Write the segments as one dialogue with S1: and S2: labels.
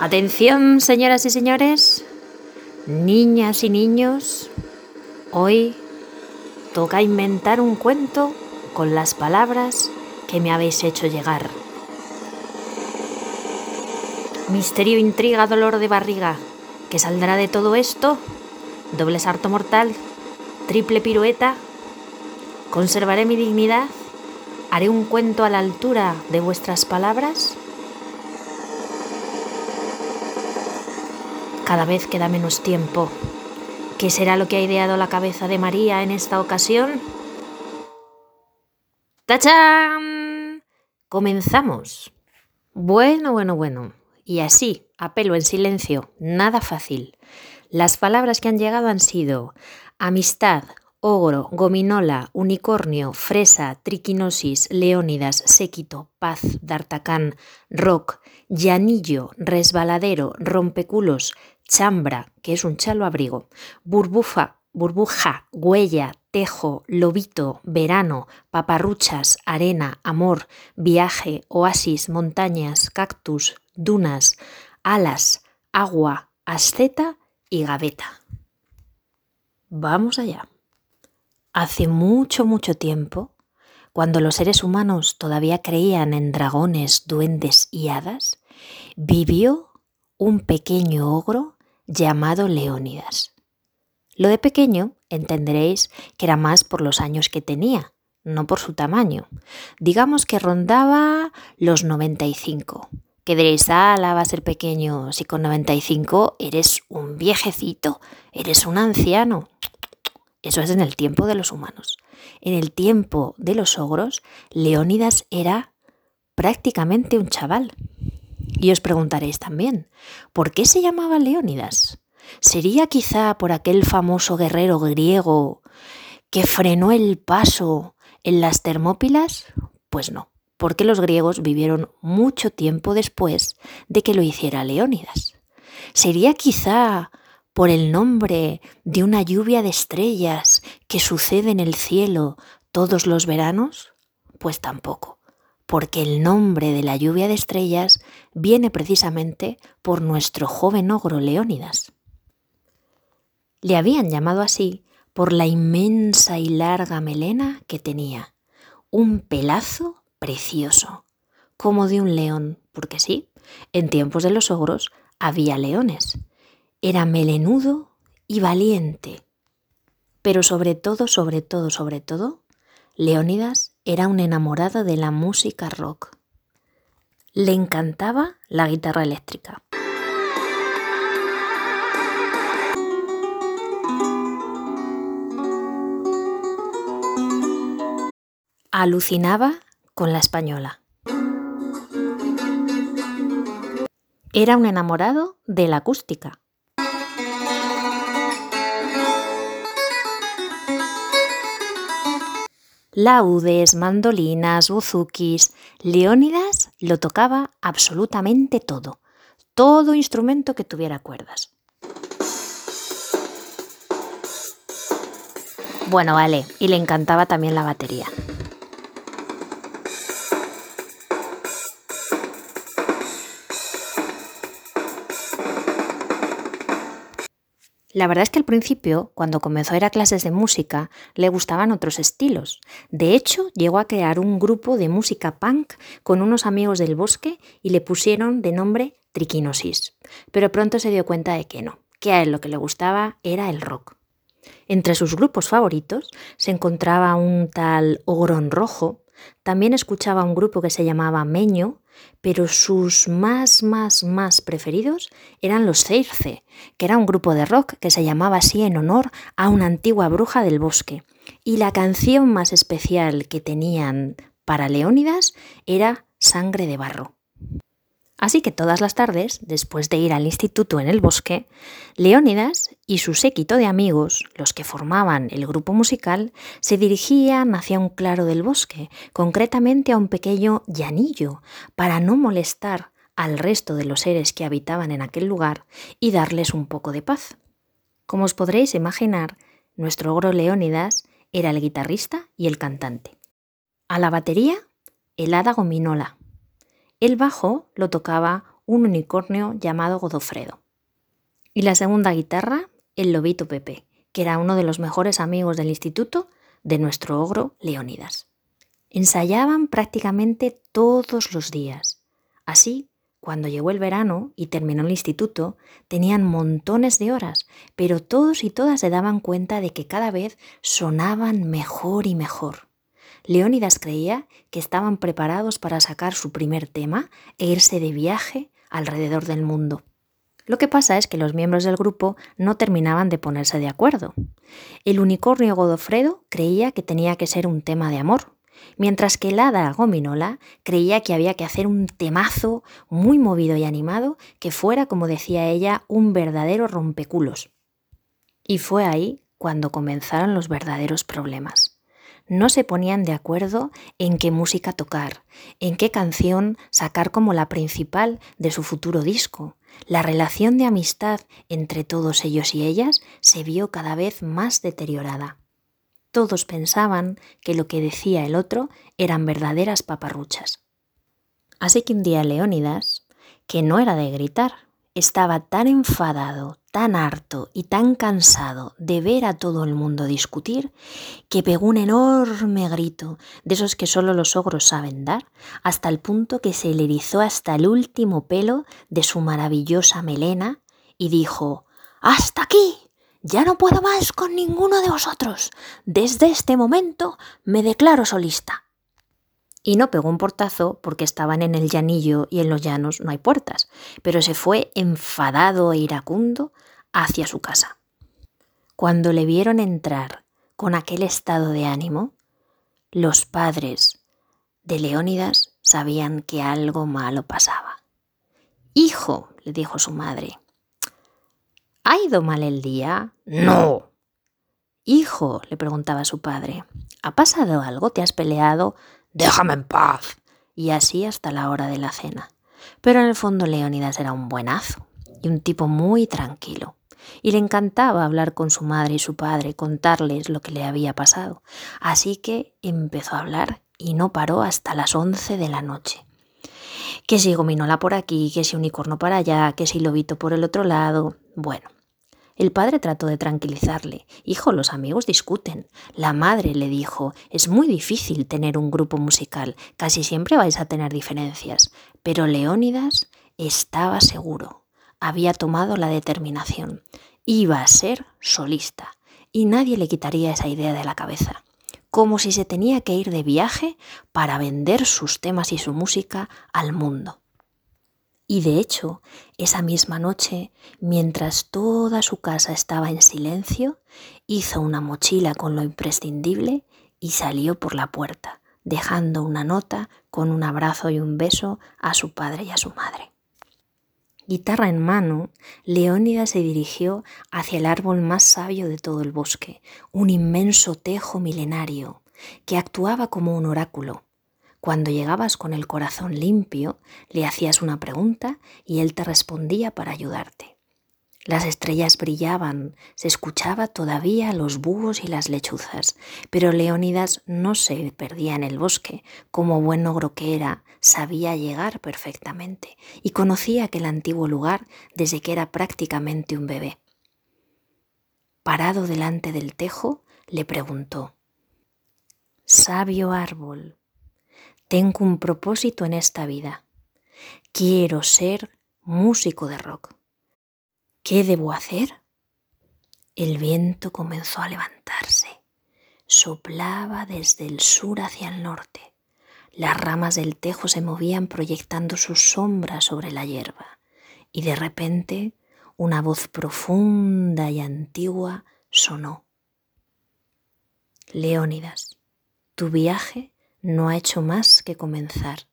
S1: Atención, señoras y señores, niñas y niños, hoy toca inventar un cuento con las palabras que me habéis hecho llegar. Misterio, intriga, dolor de barriga. ¿Qué saldrá de todo esto? Doble sarto mortal, triple pirueta. ¿Conservaré mi dignidad? ¿Haré un cuento a la altura de vuestras palabras? Cada vez queda menos tiempo. ¿Qué será lo que ha ideado la cabeza de María en esta ocasión? ¡Tachán! Comenzamos. Bueno, bueno, bueno. Y así, apelo en silencio, nada fácil. Las palabras que han llegado han sido amistad, ogro, gominola, unicornio, fresa, triquinosis, leónidas, séquito, paz, d'artacán, rock, llanillo, resbaladero, rompeculos, chambra, que es un chalo abrigo, burbuja, burbuja, huella, tejo, lobito, verano, paparruchas, arena, amor, viaje, oasis, montañas, cactus, dunas, alas, agua, asceta y gaveta. Vamos allá. Hace mucho, mucho tiempo, cuando los seres humanos todavía creían en dragones, duendes y hadas, vivió un pequeño ogro llamado Leónidas. Lo de pequeño entenderéis que era más por los años que tenía, no por su tamaño. Digamos que rondaba los 95. Que diréis, ala, va a ser pequeño. Si con 95 eres un viejecito, eres un anciano. Eso es en el tiempo de los humanos. En el tiempo de los ogros, Leónidas era prácticamente un chaval. Y os preguntaréis también, ¿por qué se llamaba Leónidas? ¿Sería quizá por aquel famoso guerrero griego que frenó el paso en las Termópilas? Pues no, porque los griegos vivieron mucho tiempo después de que lo hiciera Leónidas. ¿Sería quizá por el nombre de una lluvia de estrellas que sucede en el cielo todos los veranos? Pues tampoco porque el nombre de la lluvia de estrellas viene precisamente por nuestro joven ogro Leónidas. Le habían llamado así por la inmensa y larga melena que tenía, un pelazo precioso, como de un león, porque sí, en tiempos de los ogros había leones. Era melenudo y valiente. Pero sobre todo, sobre todo, sobre todo, Leónidas era un enamorado de la música rock. Le encantaba la guitarra eléctrica. Alucinaba con la española. Era un enamorado de la acústica. Laudes, mandolinas, buzukis. Leónidas lo tocaba absolutamente todo, todo instrumento que tuviera cuerdas. Bueno, vale, y le encantaba también la batería. La verdad es que al principio, cuando comenzó a ir a clases de música, le gustaban otros estilos. De hecho, llegó a crear un grupo de música punk con unos amigos del bosque y le pusieron de nombre Triquinosis. Pero pronto se dio cuenta de que no, que a él lo que le gustaba era el rock. Entre sus grupos favoritos se encontraba un tal Ogrón Rojo, también escuchaba un grupo que se llamaba Meño, pero sus más, más, más preferidos eran los Circe, que era un grupo de rock que se llamaba así en honor a una antigua bruja del bosque. Y la canción más especial que tenían para Leónidas era Sangre de Barro. Así que todas las tardes, después de ir al instituto en el bosque, Leónidas y su séquito de amigos, los que formaban el grupo musical, se dirigían hacia un claro del bosque, concretamente a un pequeño llanillo, para no molestar al resto de los seres que habitaban en aquel lugar y darles un poco de paz. Como os podréis imaginar, nuestro ogro Leónidas era el guitarrista y el cantante. A la batería, el hada gominola. El bajo lo tocaba un unicornio llamado Godofredo. Y la segunda guitarra, el lobito Pepe, que era uno de los mejores amigos del instituto de nuestro ogro Leónidas. Ensayaban prácticamente todos los días. Así, cuando llegó el verano y terminó el instituto, tenían montones de horas, pero todos y todas se daban cuenta de que cada vez sonaban mejor y mejor. Leónidas creía que estaban preparados para sacar su primer tema e irse de viaje alrededor del mundo. Lo que pasa es que los miembros del grupo no terminaban de ponerse de acuerdo. El unicornio Godofredo creía que tenía que ser un tema de amor, mientras que el hada Gominola creía que había que hacer un temazo muy movido y animado que fuera, como decía ella, un verdadero rompeculos. Y fue ahí cuando comenzaron los verdaderos problemas no se ponían de acuerdo en qué música tocar, en qué canción sacar como la principal de su futuro disco. La relación de amistad entre todos ellos y ellas se vio cada vez más deteriorada. Todos pensaban que lo que decía el otro eran verdaderas paparruchas. Así que un día Leónidas, que no era de gritar, estaba tan enfadado, tan harto y tan cansado de ver a todo el mundo discutir que pegó un enorme grito, de esos que solo los ogros saben dar, hasta el punto que se le erizó hasta el último pelo de su maravillosa melena y dijo ¡Hasta aquí! Ya no puedo más con ninguno de vosotros. Desde este momento me declaro solista y no pegó un portazo porque estaban en el llanillo y en los llanos no hay puertas, pero se fue enfadado e iracundo hacia su casa. Cuando le vieron entrar con aquel estado de ánimo, los padres de Leónidas sabían que algo malo pasaba. Hijo, le dijo su madre, ¿ha ido mal el día?
S2: No.
S1: Hijo, le preguntaba su padre, ¿ha pasado algo? ¿Te has peleado?
S2: Déjame en paz.
S1: Y así hasta la hora de la cena. Pero en el fondo Leónidas era un buenazo y un tipo muy tranquilo. Y le encantaba hablar con su madre y su padre, contarles lo que le había pasado. Así que empezó a hablar y no paró hasta las once de la noche. Que si gominola por aquí, que si unicornio para allá, que si lobito por el otro lado. Bueno, el padre trató de tranquilizarle. Hijo, los amigos discuten. La madre le dijo, es muy difícil tener un grupo musical, casi siempre vais a tener diferencias. Pero Leónidas estaba seguro, había tomado la determinación. Iba a ser solista y nadie le quitaría esa idea de la cabeza como si se tenía que ir de viaje para vender sus temas y su música al mundo. Y de hecho, esa misma noche, mientras toda su casa estaba en silencio, hizo una mochila con lo imprescindible y salió por la puerta, dejando una nota con un abrazo y un beso a su padre y a su madre. Guitarra en mano, Leónida se dirigió hacia el árbol más sabio de todo el bosque, un inmenso tejo milenario, que actuaba como un oráculo cuando llegabas con el corazón limpio, le hacías una pregunta y él te respondía para ayudarte. Las estrellas brillaban, se escuchaba todavía los búhos y las lechuzas, pero Leónidas no se perdía en el bosque, como buen ogro que era, sabía llegar perfectamente y conocía aquel antiguo lugar desde que era prácticamente un bebé. Parado delante del tejo, le preguntó, Sabio árbol, tengo un propósito en esta vida. Quiero ser músico de rock. ¿Qué debo hacer? El viento comenzó a levantarse. Soplaba desde el sur hacia el norte. Las ramas del tejo se movían proyectando sus sombras sobre la hierba. Y de repente una voz profunda y antigua sonó. Leónidas, tu viaje no ha hecho más que comenzar.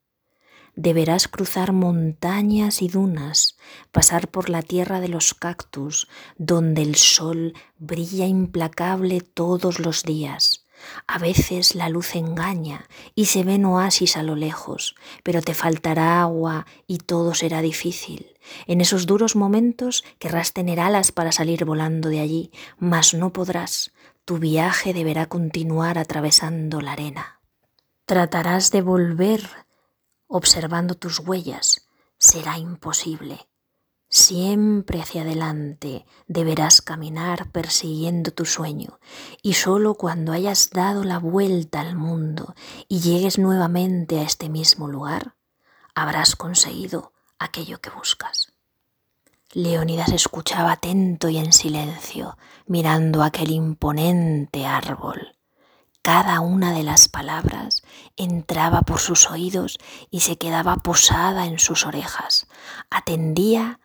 S1: Deberás cruzar montañas y dunas, pasar por la tierra de los cactus, donde el sol brilla implacable todos los días. A veces la luz engaña y se ven oasis a lo lejos, pero te faltará agua y todo será difícil. En esos duros momentos querrás tener alas para salir volando de allí, mas no podrás. tu viaje deberá continuar atravesando la arena. Tratarás de volver observando tus huellas. Será imposible. Siempre hacia adelante deberás caminar persiguiendo tu sueño y solo cuando hayas dado la vuelta al mundo y llegues nuevamente a este mismo lugar, habrás conseguido aquello que buscas. Leónidas escuchaba atento y en silencio, mirando aquel imponente árbol. Cada una de las palabras entraba por sus oídos y se quedaba posada en sus orejas. Atendía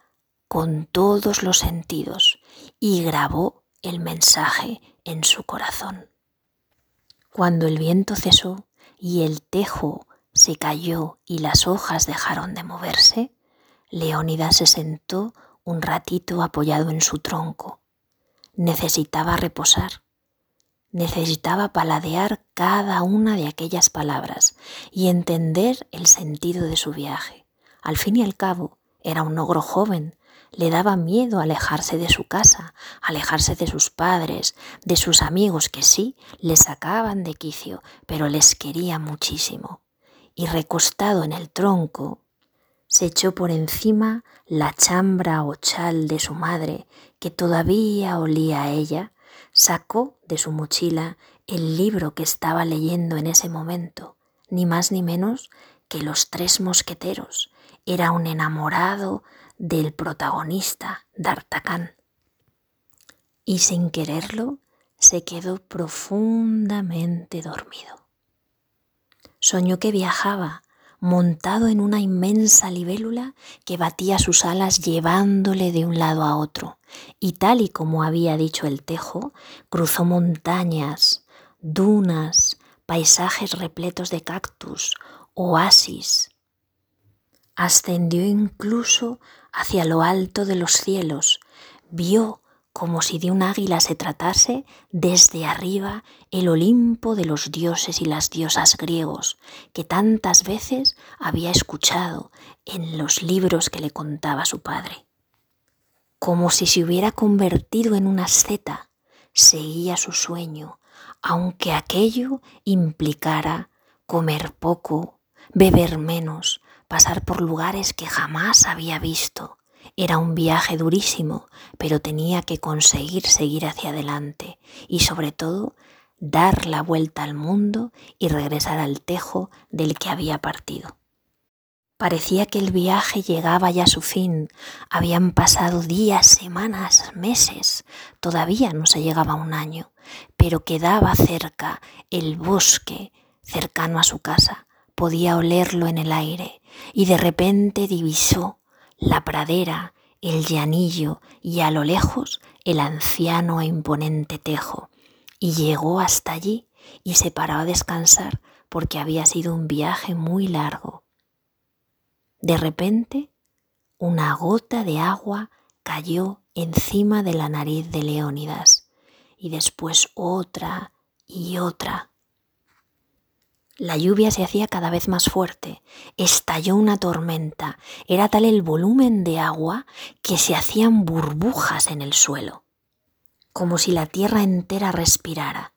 S1: con todos los sentidos y grabó el mensaje en su corazón. Cuando el viento cesó y el tejo se cayó y las hojas dejaron de moverse, Leónidas se sentó un ratito apoyado en su tronco. Necesitaba reposar. Necesitaba paladear cada una de aquellas palabras y entender el sentido de su viaje. Al fin y al cabo, era un ogro joven. Le daba miedo alejarse de su casa, alejarse de sus padres, de sus amigos que sí le sacaban de quicio, pero les quería muchísimo. Y recostado en el tronco, se echó por encima la chambra o chal de su madre, que todavía olía a ella, sacó de su mochila el libro que estaba leyendo en ese momento, ni más ni menos que Los Tres Mosqueteros. Era un enamorado del protagonista, D'Artagnan. Y sin quererlo, se quedó profundamente dormido. Soñó que viajaba montado en una inmensa libélula que batía sus alas llevándole de un lado a otro, y tal y como había dicho el tejo, cruzó montañas, dunas, paisajes repletos de cactus, oasis. Ascendió incluso hacia lo alto de los cielos, vio como si de un águila se tratase, desde arriba el Olimpo de los dioses y las diosas griegos, que tantas veces había escuchado en los libros que le contaba su padre. Como si se hubiera convertido en una asceta, seguía su sueño, aunque aquello implicara comer poco, beber menos, pasar por lugares que jamás había visto, era un viaje durísimo, pero tenía que conseguir seguir hacia adelante y sobre todo dar la vuelta al mundo y regresar al tejo del que había partido. Parecía que el viaje llegaba ya a su fin. Habían pasado días, semanas, meses. Todavía no se llegaba a un año, pero quedaba cerca el bosque cercano a su casa. Podía olerlo en el aire y de repente divisó la pradera, el llanillo y a lo lejos el anciano e imponente tejo, y llegó hasta allí y se paró a descansar porque había sido un viaje muy largo. De repente, una gota de agua cayó encima de la nariz de Leónidas y después otra y otra. La lluvia se hacía cada vez más fuerte, estalló una tormenta, era tal el volumen de agua que se hacían burbujas en el suelo, como si la tierra entera respirara.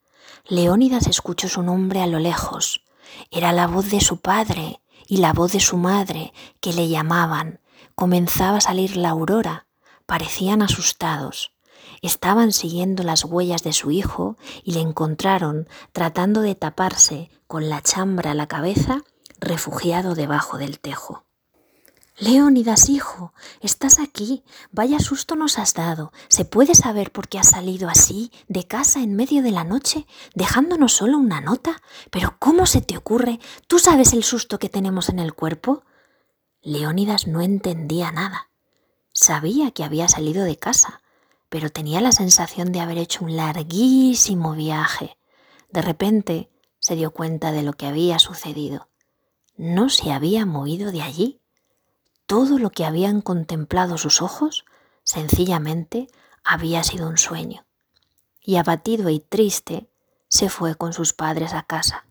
S1: Leónidas escuchó su nombre a lo lejos, era la voz de su padre y la voz de su madre que le llamaban. Comenzaba a salir la aurora, parecían asustados. Estaban siguiendo las huellas de su hijo y le encontraron tratando de taparse con la chambra a la cabeza, refugiado debajo del tejo. Leónidas, hijo, estás aquí. Vaya susto nos has dado. ¿Se puede saber por qué has salido así, de casa en medio de la noche, dejándonos solo una nota? Pero ¿cómo se te ocurre? ¿Tú sabes el susto que tenemos en el cuerpo? Leónidas no entendía nada. Sabía que había salido de casa, pero tenía la sensación de haber hecho un larguísimo viaje. De repente se dio cuenta de lo que había sucedido. No se había movido de allí. Todo lo que habían contemplado sus ojos sencillamente había sido un sueño. Y abatido y triste, se fue con sus padres a casa.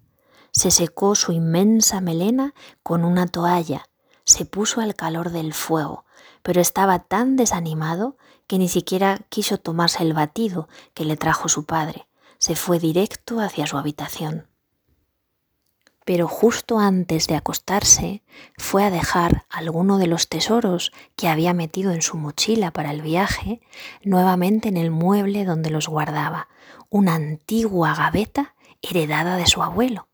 S1: Se secó su inmensa melena con una toalla, se puso al calor del fuego, pero estaba tan desanimado que ni siquiera quiso tomarse el batido que le trajo su padre. se fue directo hacia su habitación. Pero justo antes de acostarse fue a dejar alguno de los tesoros que había metido en su mochila para el viaje nuevamente en el mueble donde los guardaba, una antigua gaveta heredada de su abuelo.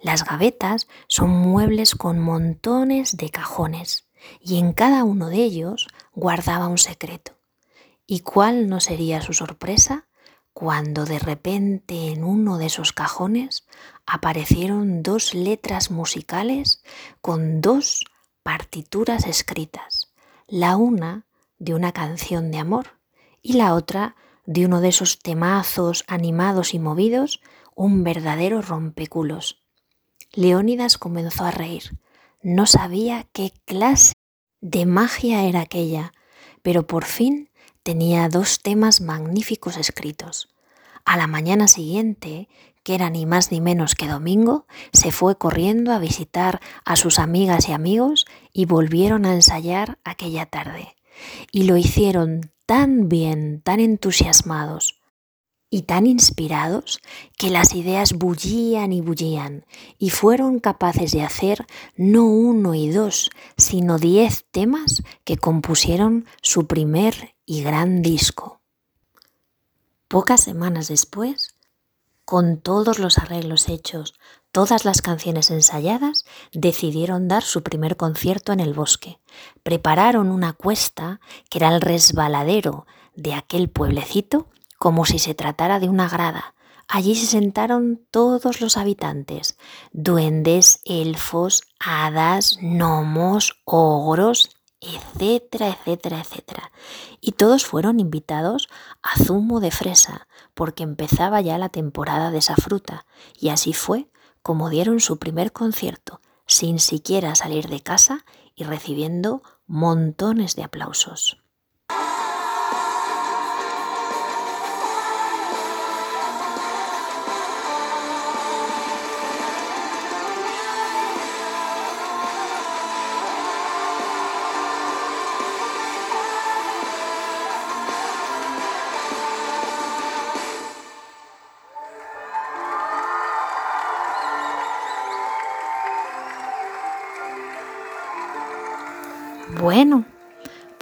S1: Las gavetas son muebles con montones de cajones y en cada uno de ellos guardaba un secreto. ¿Y cuál no sería su sorpresa cuando de repente en uno de esos cajones aparecieron dos letras musicales con dos partituras escritas, la una de una canción de amor y la otra de uno de esos temazos animados y movidos, un verdadero rompeculos. Leónidas comenzó a reír. No sabía qué clase de magia era aquella, pero por fin tenía dos temas magníficos escritos. A la mañana siguiente, que era ni más ni menos que domingo, se fue corriendo a visitar a sus amigas y amigos y volvieron a ensayar aquella tarde. Y lo hicieron tan bien, tan entusiasmados, y tan inspirados que las ideas bullían y bullían y fueron capaces de hacer no uno y dos, sino diez temas que compusieron su primer y gran disco. Pocas semanas después, con todos los arreglos hechos, todas las canciones ensayadas, decidieron dar su primer concierto en el bosque. Prepararon una cuesta que era el resbaladero de aquel pueblecito como si se tratara de una grada. Allí se sentaron todos los habitantes, duendes, elfos, hadas, gnomos, ogros, etcétera, etcétera, etcétera. Y todos fueron invitados a zumo de fresa, porque empezaba ya la temporada de esa fruta, y así fue como dieron su primer concierto, sin siquiera salir de casa y recibiendo montones de aplausos.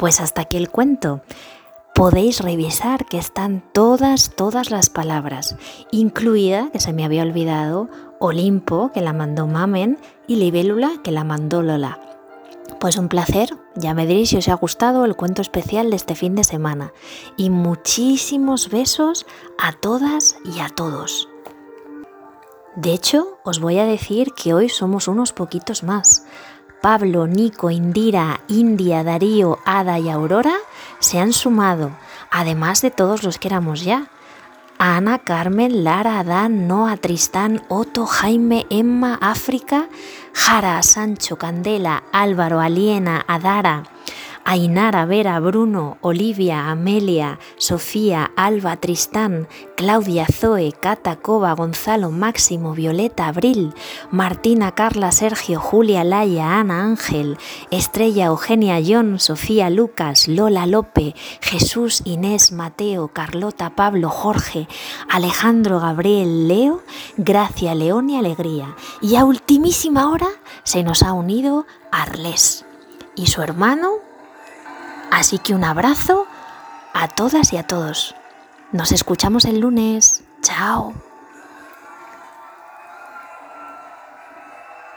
S1: Pues hasta aquí el cuento. Podéis revisar que están todas, todas las palabras, incluida, que se me había olvidado, Olimpo, que la mandó Mamen, y Libélula, que la mandó Lola. Pues un placer, ya me diréis si os ha gustado el cuento especial de este fin de semana. Y muchísimos besos a todas y a todos. De hecho, os voy a decir que hoy somos unos poquitos más. Pablo, Nico, Indira, India, Darío, Ada y Aurora se han sumado, además de todos los que éramos ya. Ana, Carmen, Lara, Adán, Noa, Tristán, Otto, Jaime, Emma, África, Jara, Sancho, Candela, Álvaro, Aliena, Adara, Ainara, Vera, Bruno, Olivia, Amelia, Sofía, Alba, Tristán, Claudia, Zoe, Cata, Coba, Gonzalo, Máximo, Violeta, Abril, Martina, Carla, Sergio, Julia, Laia, Ana, Ángel, Estrella, Eugenia, John, Sofía, Lucas, Lola, Lope, Jesús, Inés, Mateo, Carlota, Pablo, Jorge, Alejandro, Gabriel, Leo, Gracia, León y Alegría. Y a ultimísima hora se nos ha unido Arles y su hermano Así que un abrazo a todas y a todos. Nos escuchamos el lunes. Chao.